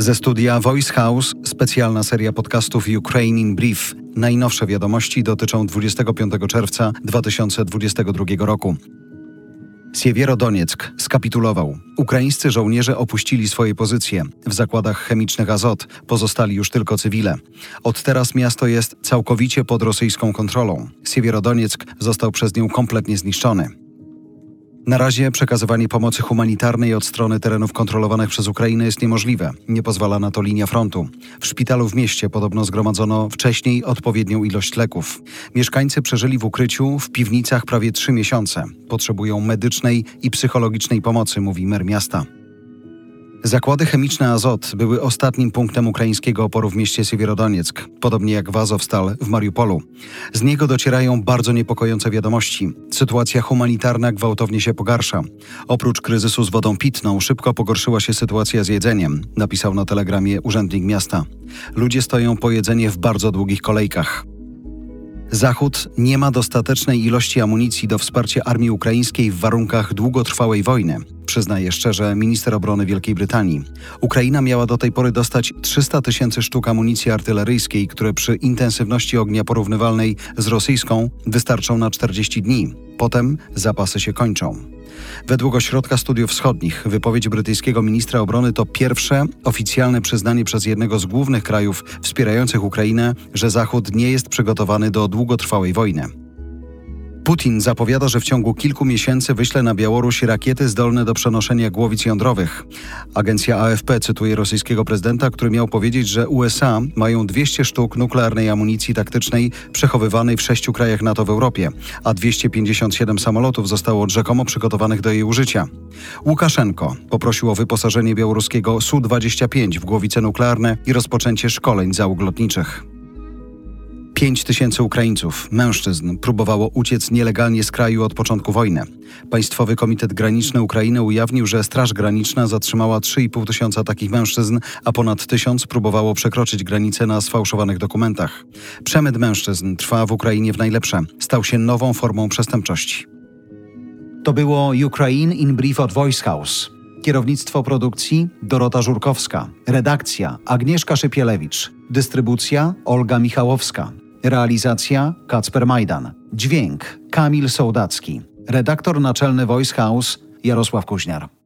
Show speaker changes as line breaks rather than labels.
Ze studia Voice House specjalna seria podcastów Ukraine in Brief. Najnowsze wiadomości dotyczą 25 czerwca 2022 roku. Siewierodonieck skapitulował. Ukraińscy żołnierze opuścili swoje pozycje. W zakładach chemicznych Azot pozostali już tylko cywile. Od teraz miasto jest całkowicie pod rosyjską kontrolą. Siewierodonieck został przez nią kompletnie zniszczony. Na razie przekazywanie pomocy humanitarnej od strony terenów kontrolowanych przez Ukrainę jest niemożliwe. Nie pozwala na to linia frontu. W szpitalu w mieście podobno zgromadzono wcześniej odpowiednią ilość leków. Mieszkańcy przeżyli w ukryciu w piwnicach prawie trzy miesiące. Potrzebują medycznej i psychologicznej pomocy, mówi mer miasta. Zakłady chemiczne Azot były ostatnim punktem ukraińskiego oporu w mieście Siewierodonieck, podobnie jak Wazowstal w Mariupolu. Z niego docierają bardzo niepokojące wiadomości. Sytuacja humanitarna gwałtownie się pogarsza. Oprócz kryzysu z wodą pitną, szybko pogorszyła się sytuacja z jedzeniem, napisał na telegramie urzędnik miasta. Ludzie stoją po jedzenie w bardzo długich kolejkach. Zachód nie ma dostatecznej ilości amunicji do wsparcia armii ukraińskiej w warunkach długotrwałej wojny, przyznaje szczerze minister obrony Wielkiej Brytanii. Ukraina miała do tej pory dostać 300 tysięcy sztuk amunicji artyleryjskiej, które przy intensywności ognia porównywalnej z rosyjską wystarczą na 40 dni. Potem zapasy się kończą. Według Ośrodka Studiów Wschodnich wypowiedź brytyjskiego ministra obrony to pierwsze oficjalne przyznanie przez jednego z głównych krajów wspierających Ukrainę, że Zachód nie jest przygotowany do długotrwałej wojny. Putin zapowiada, że w ciągu kilku miesięcy wyśle na Białoruś rakiety zdolne do przenoszenia głowic jądrowych. Agencja AFP cytuje rosyjskiego prezydenta, który miał powiedzieć, że USA mają 200 sztuk nuklearnej amunicji taktycznej przechowywanej w sześciu krajach NATO w Europie, a 257 samolotów zostało rzekomo przygotowanych do jej użycia. Łukaszenko poprosił o wyposażenie białoruskiego Su-25 w głowice nuklearne i rozpoczęcie szkoleń załóg lotniczych. 5 tysięcy Ukraińców, mężczyzn, próbowało uciec nielegalnie z kraju od początku wojny. Państwowy Komitet Graniczny Ukrainy ujawnił, że Straż Graniczna zatrzymała 3,5 tysiąca takich mężczyzn, a ponad tysiąc próbowało przekroczyć granicę na sfałszowanych dokumentach. Przemyt mężczyzn trwa w Ukrainie w najlepsze. Stał się nową formą przestępczości. To było Ukraine in Brief od Voice House. Kierownictwo produkcji Dorota Żurkowska. Redakcja Agnieszka Szypielewicz. Dystrybucja Olga Michałowska. Realizacja Kacper Majdan. Dźwięk Kamil Sołdacki. Redaktor naczelny Voice House Jarosław Kuźniar.